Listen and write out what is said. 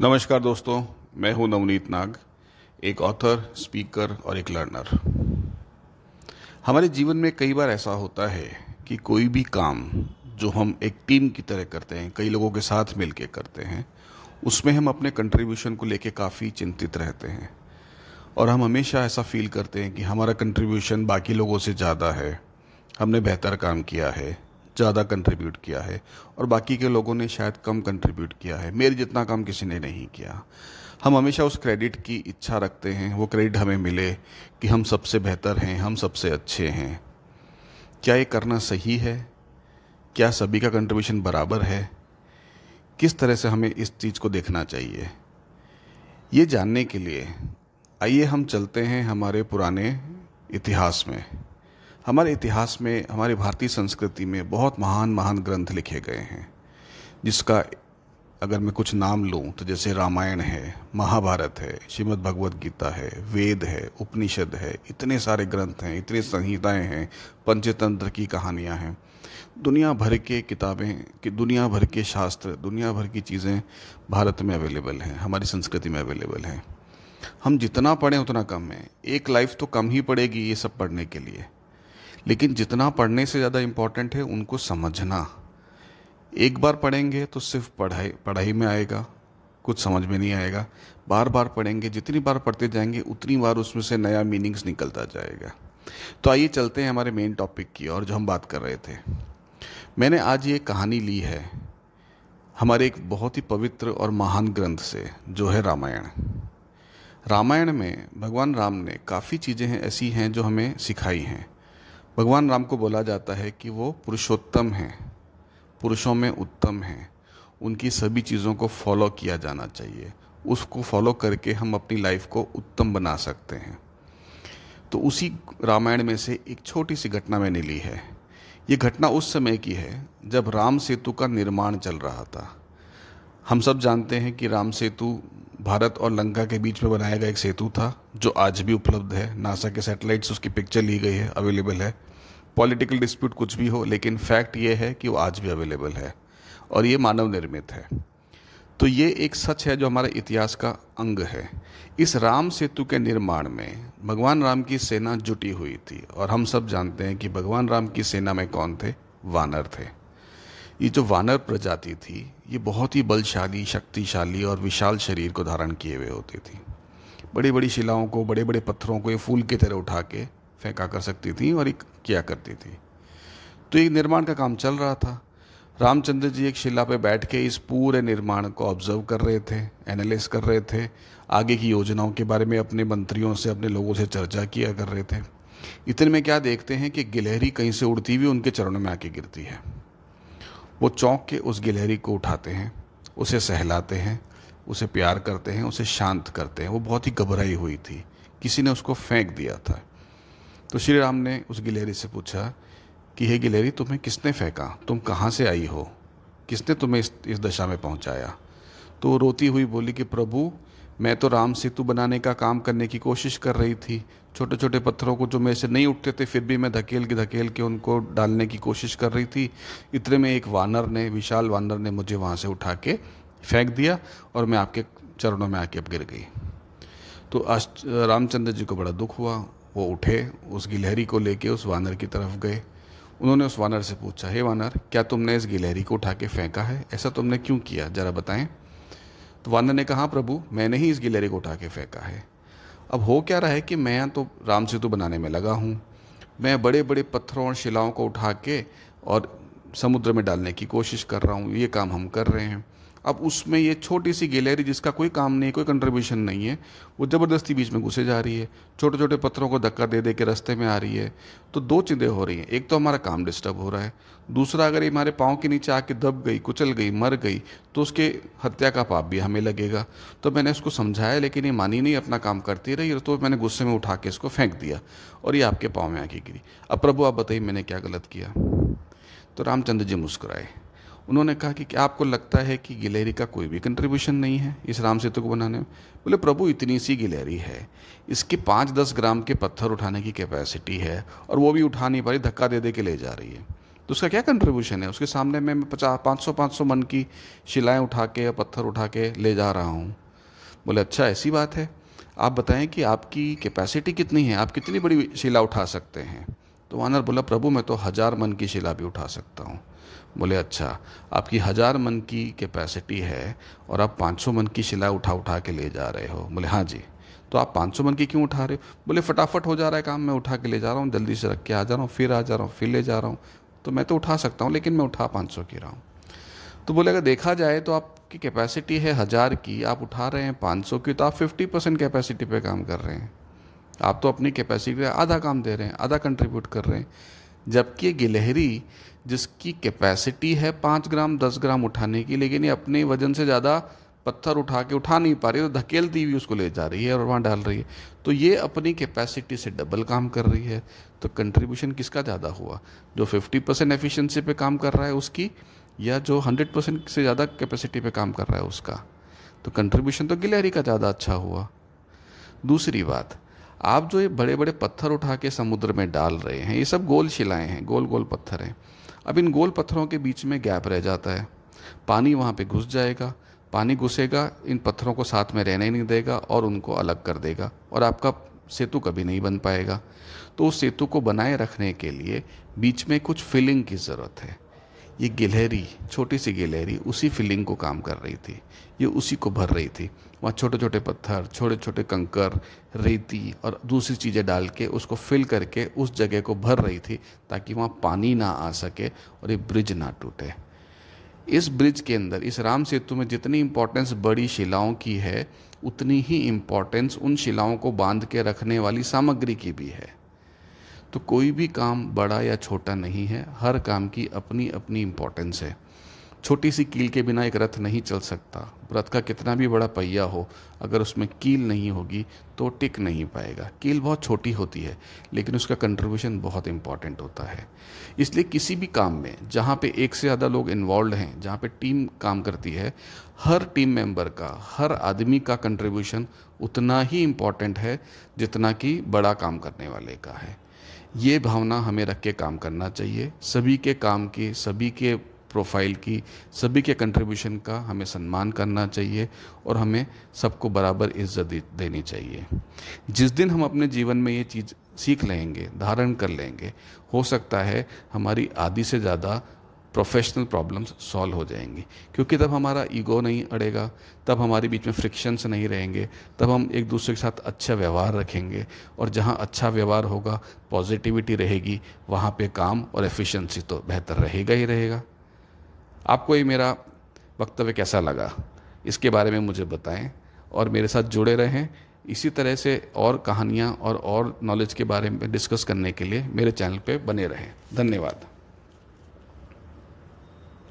नमस्कार दोस्तों, मैं हूँ नवनीत नाग, एक ऑथर स्पीकर और एक लर्नर हमारे जीवन में कई बार ऐसा होता है कि कोई भी काम जो हम एक टीम की तरह करते हैं, कई लोगों के साथ मिलकर करते हैं, उसमें हम अपने कंट्रीब्यूशन को लेके काफ़ी चिंतित रहते हैं. और हम हमेशा ऐसा फील करते हैं कि हमारा कंट्रीब्यूशन बाकी लोगों से ज़्यादा है, हमने बेहतर काम किया है ज़्यादा कंट्रीब्यूट किया है और बाकी के लोगों ने शायद कम कंट्रीब्यूट किया है। मेरे जितना काम किसी ने नहीं किया। हम हमेशा उस क्रेडिट की इच्छा रखते हैं। वो क्रेडिट हमें मिले कि हम सबसे बेहतर हैं, हम सबसे अच्छे हैं। क्या ये करना सही है? क्या सभी का कंट्रीब्यूशन बराबर है? किस तरह से हमें इस चीज़ को देखना चाहिए? ये जानने के लिए, आइए हम चलते हैं हमारे पुराने इतिहास में। हमारे इतिहास में, हमारी भारतीय संस्कृति में बहुत महान महान ग्रंथ लिखे गए हैं, जिसका अगर मैं कुछ नाम लूँ तो जैसे रामायण है, महाभारत है, श्रीमद् भगवद गीता है, वेद है, उपनिषद है, इतने सारे ग्रंथ हैं, इतने संहिताएँ हैं, पंचतंत्र की कहानियाँ हैं। दुनिया भर के किताबें, कि दुनिया भर के शास्त्र, दुनिया भर की चीज़ें भारत में अवेलेबल हैं, हमारी संस्कृति में अवेलेबल हैं। हम जितना पढ़ें, उतना कम है। एक लाइफ तो कम ही पड़ेगी ये सब पढ़ने के लिए। लेकिन जितना पढ़ने से ज़्यादा इम्पोर्टेंट है उनको समझना। एक बार पढ़ेंगे तो सिर्फ़ पढ़ाई पढ़ाई में आएगा, कुछ समझ में नहीं आएगा। बार बार पढ़ेंगे, जितनी बार पढ़ते जाएँगे, उतनी बार उसमें से नया मीनिंग्स निकलता जाएगा। तो आइए चलते हैं हमारे मेन टॉपिक की और जो हम बात कर रहे थे। मैंने आज ये कहानी ली है हमारे एक बहुत ही पवित्र और महान ग्रंथ से, जो है रामायण। रामायण में भगवान राम ने काफ़ी चीज़ें ऐसी हैं जो हमें सिखाई हैं। भगवान राम को बोला जाता है कि वो पुरुषोत्तम हैं, पुरुषों में उत्तम हैं। उनकी सभी चीज़ों को फॉलो किया जाना चाहिए। उसको फॉलो करके हम अपनी लाइफ को उत्तम बना सकते हैं। तो उसी रामायण में से एक छोटी सी घटना मैंने ली है। ये घटना उस समय की है जब राम सेतु का निर्माण चल रहा था। हम सब जानते हैं कि राम सेतु भारत और लंका के बीच में बनाया गया एक सेतु था, जो आज भी उपलब्ध है। नासा के सैटेलाइट्स उसकी पिक्चर ली गई है अवेलेबल है। पॉलिटिकल डिस्प्यूट कुछ भी हो, लेकिन फैक्ट ये है कि वो आज भी अवेलेबल है और ये मानव निर्मित है। तो ये एक सच है जो हमारे इतिहास का अंग है। इस राम सेतु के निर्माण में भगवान राम की सेना जुटी हुई थी और हम सब जानते हैं कि भगवान राम की सेना में कौन थे? वानर थे। ये जो वानर प्रजाति थी, ये बहुत ही बलशाली, शक्तिशाली और विशाल शरीर को धारण किए हुए होती थी। बड़ी बड़ी शिलाओं को बड़े बड़े पत्थरों को ये फूल की तरह उठा के फेंका कर सकती थी और एक किया करती थी। तो एक निर्माण का काम चल रहा था। रामचंद्र जी एक शिला पे बैठ के इस पूरे निर्माण को ऑब्ज़र्व कर रहे थे एनालिस कर रहे थे, आगे की योजनाओं के बारे में अपने मंत्रियों से, अपने लोगों से चर्चा किया कर रहे थे। इतने में क्या देखते हैं कि गिलहरी कहीं से उड़ती हुई उनके चरणों में आके गिरती है। वो चौंक के उस गिलहरी को उठाते हैं, उसे सहलाते हैं, उसे प्यार करते हैं, उसे शांत करते हैं। वो बहुत ही घबराई हुई थी। किसी ने उसको फेंक दिया था। तो श्री राम ने उस गिलहरी से पूछा कि, हे गिलहरी, तुम्हें किसने फेंका? तुम कहाँ से आई हो? किसने तुम्हें इस इस दशा में पहुँचाया? तो रोती हुई बोली कि, प्रभु मैं तो राम सेतु बनाने का काम करने की कोशिश कर रही थी। छोटे छोटे पत्थरों को जो मेरे से नहीं उठते थे, फिर भी मैं धकेल के धकेल के उनको डालने की कोशिश कर रही थी। इतने में एक वानर ने, विशाल वानर ने मुझे वहाँ से उठा के फेंक दिया और मैं आपके चरणों में आके अब गिर गई। तो रामचंद्र जी को बड़ा दुख हुआ। वो उठे, उस गिलहरी को लेके उस वानर की तरफ़ गए। उन्होंने उस वानर से पूछा, हे वानर, क्या तुमने इस गिलहरी को उठा के फेंका है? ऐसा तुमने क्यों किया? जरा बताएँ। तो वानर ने कहा, प्रभु, मैंने ही इस गिलहरी को उठा के फेंका है। अब हो क्या रहा है कि मैं तो राम सेतु बनाने में लगा हूँ। मैं बड़े बड़े पत्थरों और शिलाओं को उठा के और समुद्र में डालने की कोशिश कर रहा हूँ। ये काम हम कर रहे हैं। अब उसमें ये छोटी सी गैलरी जिसका कोई काम नहीं कोई कंट्रीब्यूशन नहीं है, वो ज़बरदस्ती बीच में घुसे जा रही है। छोटे छोटे पत्थरों को धक्का दे दे के रास्ते में आ रही है। तो दो चीज़ें हो रही हैं। एक तो हमारा काम डिस्टर्ब हो रहा है। दूसरा, अगर ये हमारे पाँव के नीचे आके दब गई, कुचल गई, मर गई तो उसके हत्या का पाप भी हमें लगेगा। तो मैंने उसको समझाया, लेकिन ये मानी नहीं, अपना काम करती रही तो मैंने गुस्से में उठा के इसको फेंक दिया और ये आपके पाँव में आके गिरी। अब प्रभु, आप बताइए मैंने क्या गलत किया? तो रामचंद्र जी मुस्कुराए। उन्होंने कहा कि क्या आपको लगता है कि गिलहरी का कोई भी कंट्रीब्यूशन नहीं है इस राम सेतु को बनाने में? बोले, प्रभु, इतनी सी गिलहरी है। इसके पाँच दस ग्राम के पत्थर उठाने की कैपेसिटी है और वो भी उठा नहीं पा रही, धक्का दे दे के ले जा रही है। तो उसका क्या कंट्रीब्यूशन है? उसके सामने मैं पचास, पाँच सौ पाँच सौ मन की शिलाएँ उठा के या पत्थर उठा के ले जा रहा हूँ। बोले अच्छा ऐसी बात है। आप बताएँ कि आपकी कैपेसिटी कितनी है? आप कितनी बड़ी शिला उठा सकते हैं? तो वानर बोला, प्रभु, मैं तो हज़ार मन की शिला भी उठा सकता हूँ। बोले अच्छा आपकी हज़ार मन की कैपेसिटी है और आप पाँच सौ मन की शिला उठा उठा के ले जा रहे हो। बोले हाँ जी तो आप पाँच सौ मन की क्यों उठा रहे हो? बोले, फटाफट हो जा रहा है काम, मैं उठा के ले जा रहा हूँ, जल्दी से रख के आ जा रहा हूँ, फिर आ जा रहा हूँ, फिर ले जा रहा हूँ तो मैं तो उठा सकता हूँ, लेकिन मैं उठा पाँच सौ की रहा हूँ। तो बोले, अगर देखा जाए तो आपकी कैपेसिटी है हज़ार की, आप उठा रहे हैं पाँच सौ की तो आप फिफ्टी परसेंट कैपेसिटी पे काम कर रहे हैं। आप तो अपनी कैपेसिटी का आधा काम दे रहे हैं, आधा कंट्रीब्यूट कर रहे हैं। जबकि गिलहरी, जिसकी कैपेसिटी है पाँच ग्राम, दस ग्राम उठाने की, लेकिन ये अपने वज़न से ज़्यादा पत्थर उठा के उठा नहीं पा रही तो धकेलती हुई उसको ले जा रही है और वहाँ डाल रही है। तो ये अपनी कैपेसिटी से डबल काम कर रही है। तो कंट्रीब्यूशन किसका ज़्यादा हुआ? जो फिफ्टी परसेंट एफिशिएंसी पे काम कर रहा है उसकी, या जो हंड्रेड परसेंट से ज़्यादा कैपेसिटी पे काम कर रहा है उसका? तो कंट्रीब्यूशन तो गिलहरी का ज़्यादा अच्छा हुआ। दूसरी बात आप जो ये बड़े बड़े पत्थर उठा के समुद्र में डाल रहे हैं, ये सब गोल शिलाएँ हैं, गोल गोल पत्थर हैं। अब इन गोल पत्थरों के बीच में गैप रह जाता है। पानी वहाँ पे घुस जाएगा, पानी घुसेगा, इन पत्थरों को साथ में रहने नहीं देगा और उनको अलग कर देगा और आपका सेतु कभी नहीं बन पाएगा। तो उस सेतु को बनाए रखने के लिए बीच में कुछ फिलिंग की ज़रूरत है। ये गिलहरी, छोटी सी गिलहरी, उसी फिलिंग को काम कर रही थी। ये उसी को भर रही थी। वहाँ छोटे छोटे पत्थर छोटे छोटे कंकर, रेती और दूसरी चीज़ें डाल के उसको फिल करके उस जगह को भर रही थी ताकि वहाँ पानी ना आ सके और ये ब्रिज ना टूटे। इस ब्रिज के अंदर, इस राम सेतु में जितनी इम्पोर्टेंस बड़ी शिलाओं की है, उतनी ही इम्पोर्टेंस उन शिलाओं को बाँध के रखने वाली सामग्री की भी है। तो कोई भी काम बड़ा या छोटा नहीं है, हर काम की अपनी अपनी इम्पोर्टेंस है। छोटी सी कील के बिना एक रथ नहीं चल सकता। रथ का कितना भी बड़ा पहिया हो, अगर उसमें कील नहीं होगी तो टिक नहीं पाएगा। कील बहुत छोटी होती है, लेकिन उसका कंट्रीब्यूशन बहुत इंपॉर्टेंट होता है। इसलिए किसी भी काम में, जहाँ पे एक से ज़्यादा लोग इन्वॉल्व हैं, जहाँ पे टीम काम करती है, हर टीम मेंबर का, हर आदमी का कंट्रीब्यूशन उतना ही इंपॉर्टेंट है, जितना कि बड़ा काम करने वाले का है। ये भावना हमें रख के काम करना चाहिए। सभी के काम की, सभी के प्रोफ़ाइल की, सभी के कंट्रीब्यूशन का हमें सम्मान करना चाहिए और हमें सबको बराबर इज़्ज़त देनी चाहिए। जिस दिन हम अपने जीवन में ये चीज़ सीख लेंगे, धारण कर लेंगे, हो सकता है हमारी आधी से ज़्यादा प्रोफेशनल प्रॉब्लम्स सॉल्व हो जाएँगी। क्योंकि तब हमारा ईगो नहीं अड़ेगा, तब हमारे बीच में फ्रिक्शंस नहीं रहेंगे, तब हम एक दूसरे के साथ अच्छा व्यवहार रखेंगे और जहाँ अच्छा व्यवहार होगा पॉजिटिविटी रहेगी, वहाँ पे काम और एफिशिएंसी तो बेहतर रहेगा ही रहेगा। आपको ये मेरा वक्तव्य कैसा लगा? इसके बारे में मुझे बताएँ और मेरे साथ जुड़े रहें। इसी तरह से और कहानियाँ और और नॉलेज के बारे में डिस्कस करने के लिए मेरे चैनल पे बने रहें। धन्यवाद।